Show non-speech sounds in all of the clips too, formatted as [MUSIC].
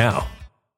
now.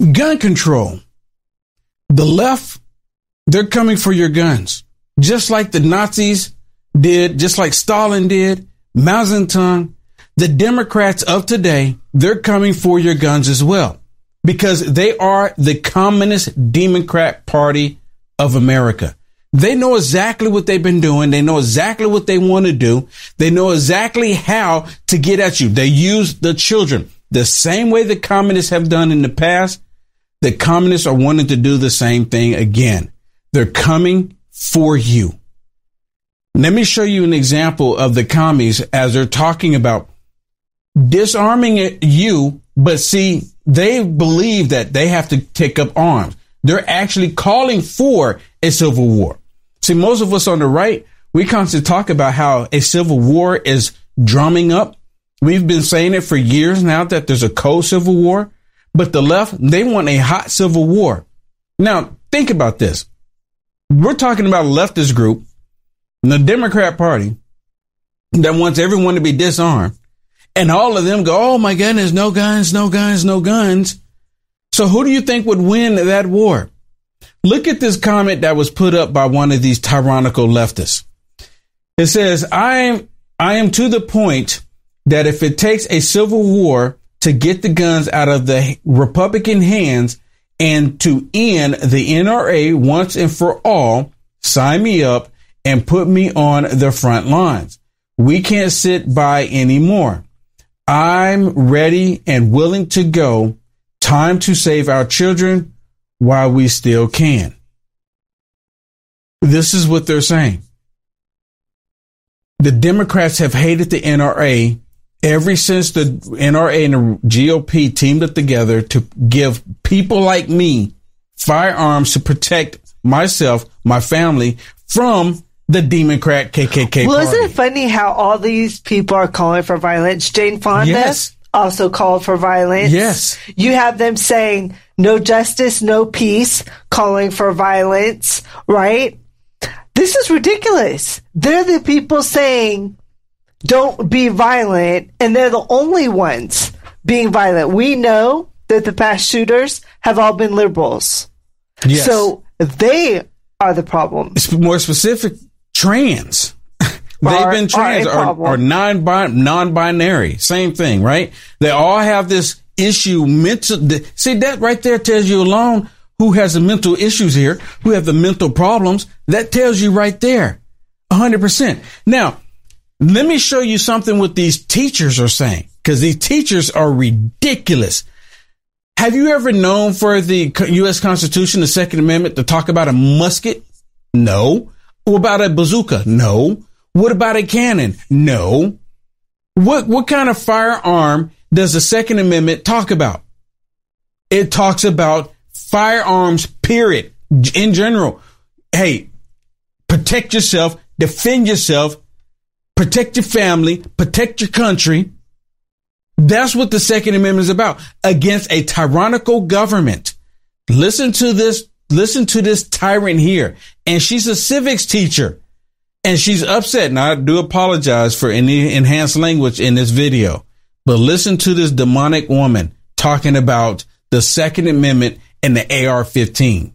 Gun control. The left, they're coming for your guns. Just like the Nazis did, just like Stalin did, Mao Zedong, the Democrats of today, they're coming for your guns as well because they are the Communist Democrat Party of America. They know exactly what they've been doing. They know exactly what they want to do. They know exactly how to get at you. They use the children the same way the communists have done in the past. The communists are wanting to do the same thing again. They're coming for you. Let me show you an example of the commies as they're talking about disarming you, but see, they believe that they have to take up arms. They're actually calling for a civil war. See, most of us on the right, we constantly talk about how a civil war is drumming up. We've been saying it for years now that there's a cold civil war, but the left, they want a hot civil war. Now, think about this. We're talking about a leftist group, the Democrat Party, that wants everyone to be disarmed. And all of them go, oh my goodness, no guns, no guns, no guns. So who do you think would win that war? Look at this comment that was put up by one of these tyrannical leftists. It says, I am, I am to the point that if it takes a civil war to get the guns out of the Republican hands and to end the NRA once and for all, sign me up and put me on the front lines. We can't sit by anymore. I'm ready and willing to go. Time to save our children while we still can. This is what they're saying. The Democrats have hated the NRA ever since the NRA and the GOP teamed up together to give people like me firearms to protect myself, my family from the Democrat KKK well, party. isn't it funny how all these people are calling for violence? Jane Fonda Yes. also called for violence. Yes. You have them saying no justice, no peace, calling for violence, right? This is ridiculous. They're the people saying don't be violent, and they're the only ones being violent. We know that the past shooters have all been liberals. Yes. So they are the problem. It's more specific, trans. [LAUGHS] They've Are- been trans are or, non non-binary. Same thing, right? They all have this issue mental. See that right there tells you alone who has the mental issues here, who have the mental problems. That tells you right there, hundred percent. Now, let me show you something what these teachers are saying because these teachers are ridiculous. Have you ever known for the U.S. Constitution, the Second Amendment, to talk about a musket? No. What about a bazooka? No. What about a cannon? No. What what kind of firearm does the Second Amendment talk about? It talks about firearms, period. In general. Hey, protect yourself, defend yourself, protect your family, protect your country. That's what the Second Amendment is about against a tyrannical government. Listen to this, listen to this tyrant here. And she's a civics teacher and she's upset. And I do apologize for any enhanced language in this video, but listen to this demonic woman talking about the Second Amendment and the AR 15.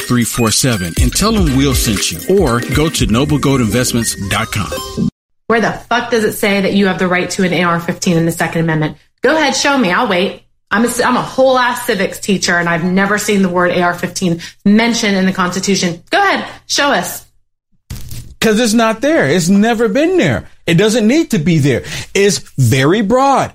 877-646-5347 and tell them we'll send you or go to noblegoldinvestments.com. Where the fuck does it say that you have the right to an AR-15 in the Second Amendment? Go ahead, show me. I'll wait. I'm a, I'm a whole ass civics teacher, and I've never seen the word AR-15 mentioned in the Constitution. Go ahead, show us. Cause it's not there. It's never been there. It doesn't need to be there. It's very broad.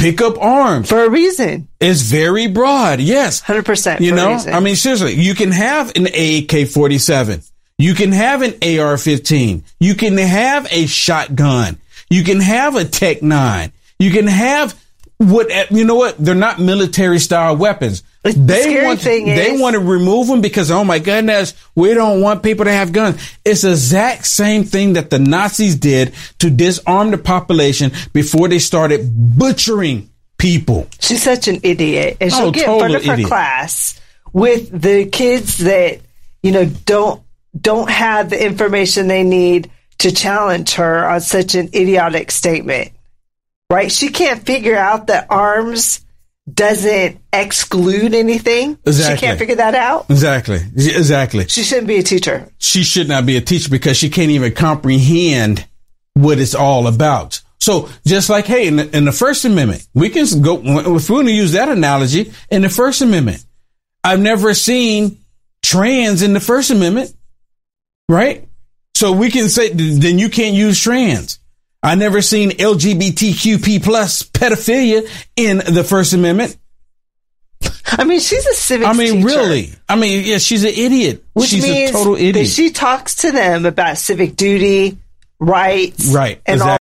Pick up arms. For a reason. It's very broad. Yes. 100% You know. I mean, seriously, you can have an AK 47. You can have an AR 15. You can have a shotgun. You can have a Tech 9. You can have what, you know what? They're not military style weapons. The They scary want, they is- want to remove them because, oh my goodness, we don't want people to have guns. It's the exact same thing that the Nazis did to disarm the population before they started butchering people. She's such an idiot. And she'll Oh, get in front of her idiot. class with the kids that, you know, don't don't have the information they need to challenge her on such an idiotic statement. Right? She can't figure out that arms doesn't exclude anything. She can't figure that out. Exactly. Exactly. She shouldn't be a teacher. she should not be a teacher because she can't even comprehend what it's all about. So just like, hey, in the, in the First Amendment, we can go, if we want to use that analogy, in the First Amendment, I've never seen trans in the First Amendment, right? So we can say, then you can't use trans. I never seen LGBTQP plus pedophilia in the First Amendment. I mean, she's a civics I mean, teacher, really. I mean, yeah, she's an idiot. Which she's means a total idiot. she talks to them about civic duty, rights, right. and all exactly.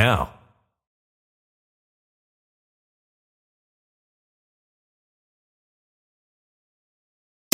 now.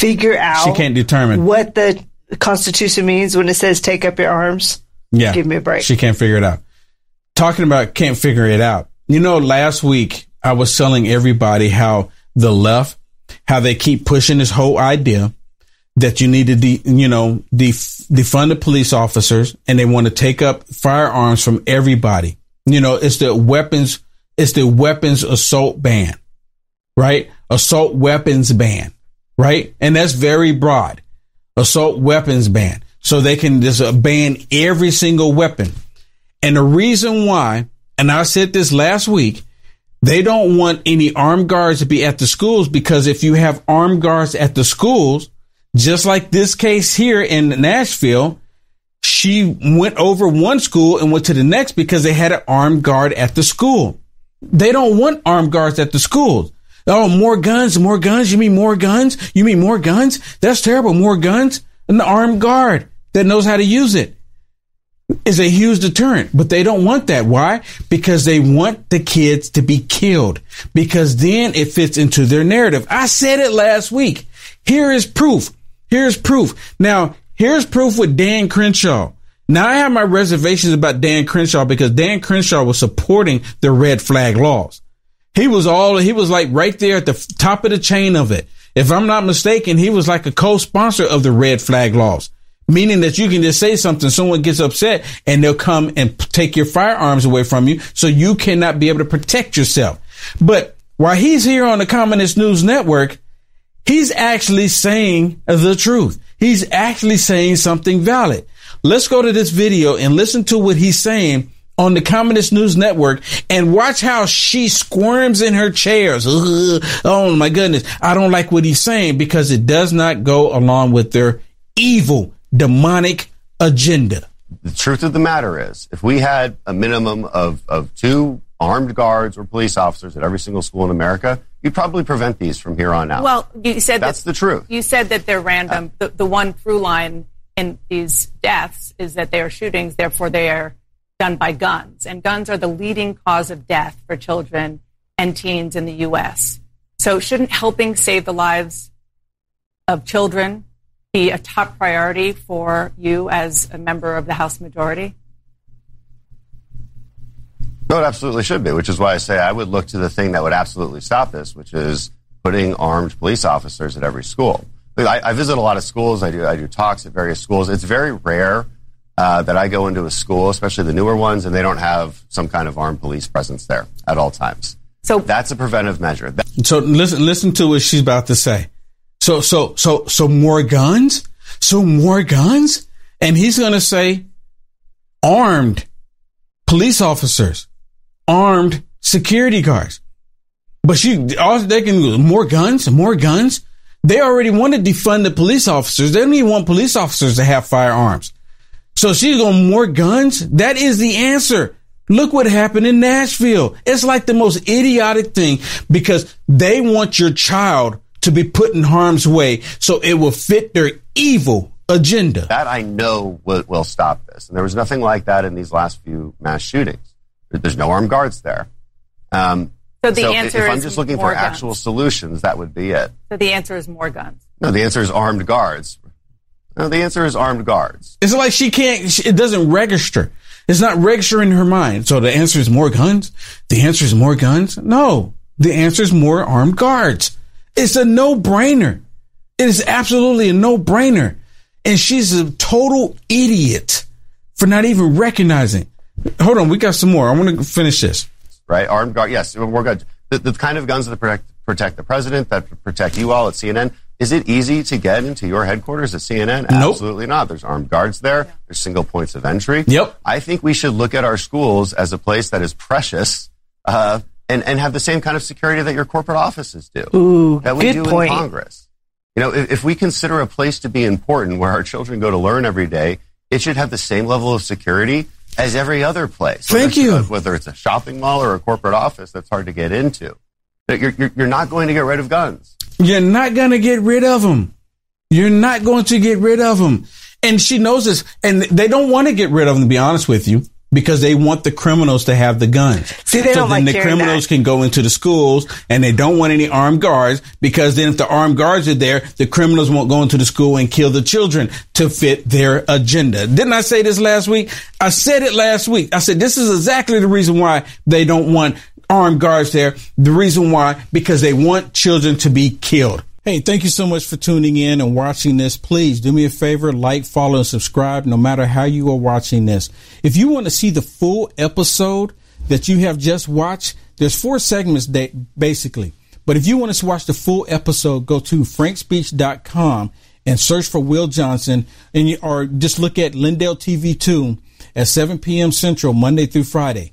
figure out She can't determine. what the Constitution means when it says take up your arms. Yeah. Give me a break. She can't figure it out. Talking about can't figure it out. You know, last week I was telling everybody how the left, how they keep pushing this whole idea that you need to, de- you know, def- defund the police officers and they want to take up firearms from everybody. You know, it's the weapons, it's the weapons assault ban, right? Assault weapons ban, right? And that's very broad. Assault weapons ban. So they can just uh, ban every single weapon. And the reason why, and I said this last week, they don't want any armed guards to be at the schools because if you have armed guards at the schools, just like this case here in Nashville, she went over one school and went to the next because they had an armed guard at the school. They don't want armed guards at the schools. Oh, more guns, more guns. You mean more guns? You mean more guns? That's terrible. More guns. An armed guard that knows how to use it is a huge deterrent, but they don't want that. Why? Because they want the kids to be killed because then it fits into their narrative. I said it last week. Here is proof. Here's proof. Now, here's proof with Dan Crenshaw. Now I have my reservations about Dan Crenshaw because Dan Crenshaw was supporting the red flag laws. He was all, he was like right there at the top of the chain of it. If I'm not mistaken, he was like a co-sponsor of the red flag laws meaning that you can just say something, someone gets upset and they'll come and take your firearms away from you. So you cannot be able to protect yourself. But while he's here on the Communist News Network, he's actually saying the truth. He's actually saying something valid. Let's go to this video and listen to what he's saying on the Communist News Network and watch how she squirms in her chairs. Ugh. [LAUGHS] Oh my goodness. I don't like what he's saying because it does not go along with their evil, demonic agenda. The truth of the matter is, if we had a minimum of, of two armed guards or police officers at every single school in America, you'd probably prevent these from here on out. Well, you said that's that, the truth. You said that they're random. Uh, the, the one through line in these deaths is that they are shootings, therefore they are done by guns. And guns are the leading cause of death for children and teens in the U.S. So shouldn't helping save the lives of children be a top priority for you as a member of the House majority? No, it absolutely should be, which is why I say I would look to the thing that would absolutely stop this, which is putting armed police officers at every school. I, I visit a lot of schools. I do I do talks at various schools. It's very rare uh, that I go into a school, especially the newer ones, and they don't have some kind of armed police presence there at all times. So that's a preventive measure. That- So listen, listen to what she's about to say. So, so, so, so more guns? So more guns? And he's going to say armed police officers, armed security guards. But she, all they can, more guns, more guns. They already want to defund the police officers. They don't even want police officers to have firearms. So she's going more guns. That is the answer. Look what happened in Nashville. It's like the most idiotic thing because they want your child to be put in harm's way so it will fit their evil agenda. That I know will, will stop this. And there was nothing like that in these last few mass shootings. There's no armed guards there. Um, So the so answer if I'm is just looking more for actual solutions, that would be it. So the answer is more guns. No, the answer is armed guards. No, the answer is armed guards. It's like she can't, it doesn't register. It's not registering in her mind. So the answer is more guns. The answer is more guns. No, the answer is more armed guards. It's a no brainer. It is absolutely a no brainer. And she's a total idiot for not even recognizing. Hold on. We got some more. I want to finish this. right? Armed guard, yes, we're good. The, the kind of guns that protect, protect the president, that protect you all at CNN. Is it easy to get into your headquarters at CNN? Nope. Absolutely not. There's armed guards there. There's single points of entry. Yep. I think we should look at our schools as a place that is precious, uh, and, and have the same kind of security that your corporate offices do. Ooh, that we good do point. in Congress. You know, if, if we consider a place to be important where our children go to learn every day, it should have the same level of security as every other place. Thank Whether it's you. a- whether it's a shopping mall or a corporate office that's hard to get into. That You're, you're, you're not going to get rid of guns. You're not going to get rid of them. You're not going to get rid of them. And she knows this. And they don't want to get rid of them, to be honest with you, because they want the criminals to have the guns. See, they so don't then like the criminals that. can go into the schools and they don't want any armed guards because then if the armed guards are there, the criminals won't go into the school and kill the children to fit their agenda. Didn't I say this last week? I said it last week. I said this is exactly the reason why they don't want armed guards there. The reason why, because they want children to be killed. Hey, thank you so much for tuning in and watching this. Please do me a favor, like, follow, and subscribe no matter how you are watching this. If you want to see the full episode that you have just watched, there's four segments that basically. But if you want to watch the full episode, go to frankspeech.com and search for Will Johnson and you, or just look at Lindell TV 2 at 7 p.m. Central, Monday through Friday.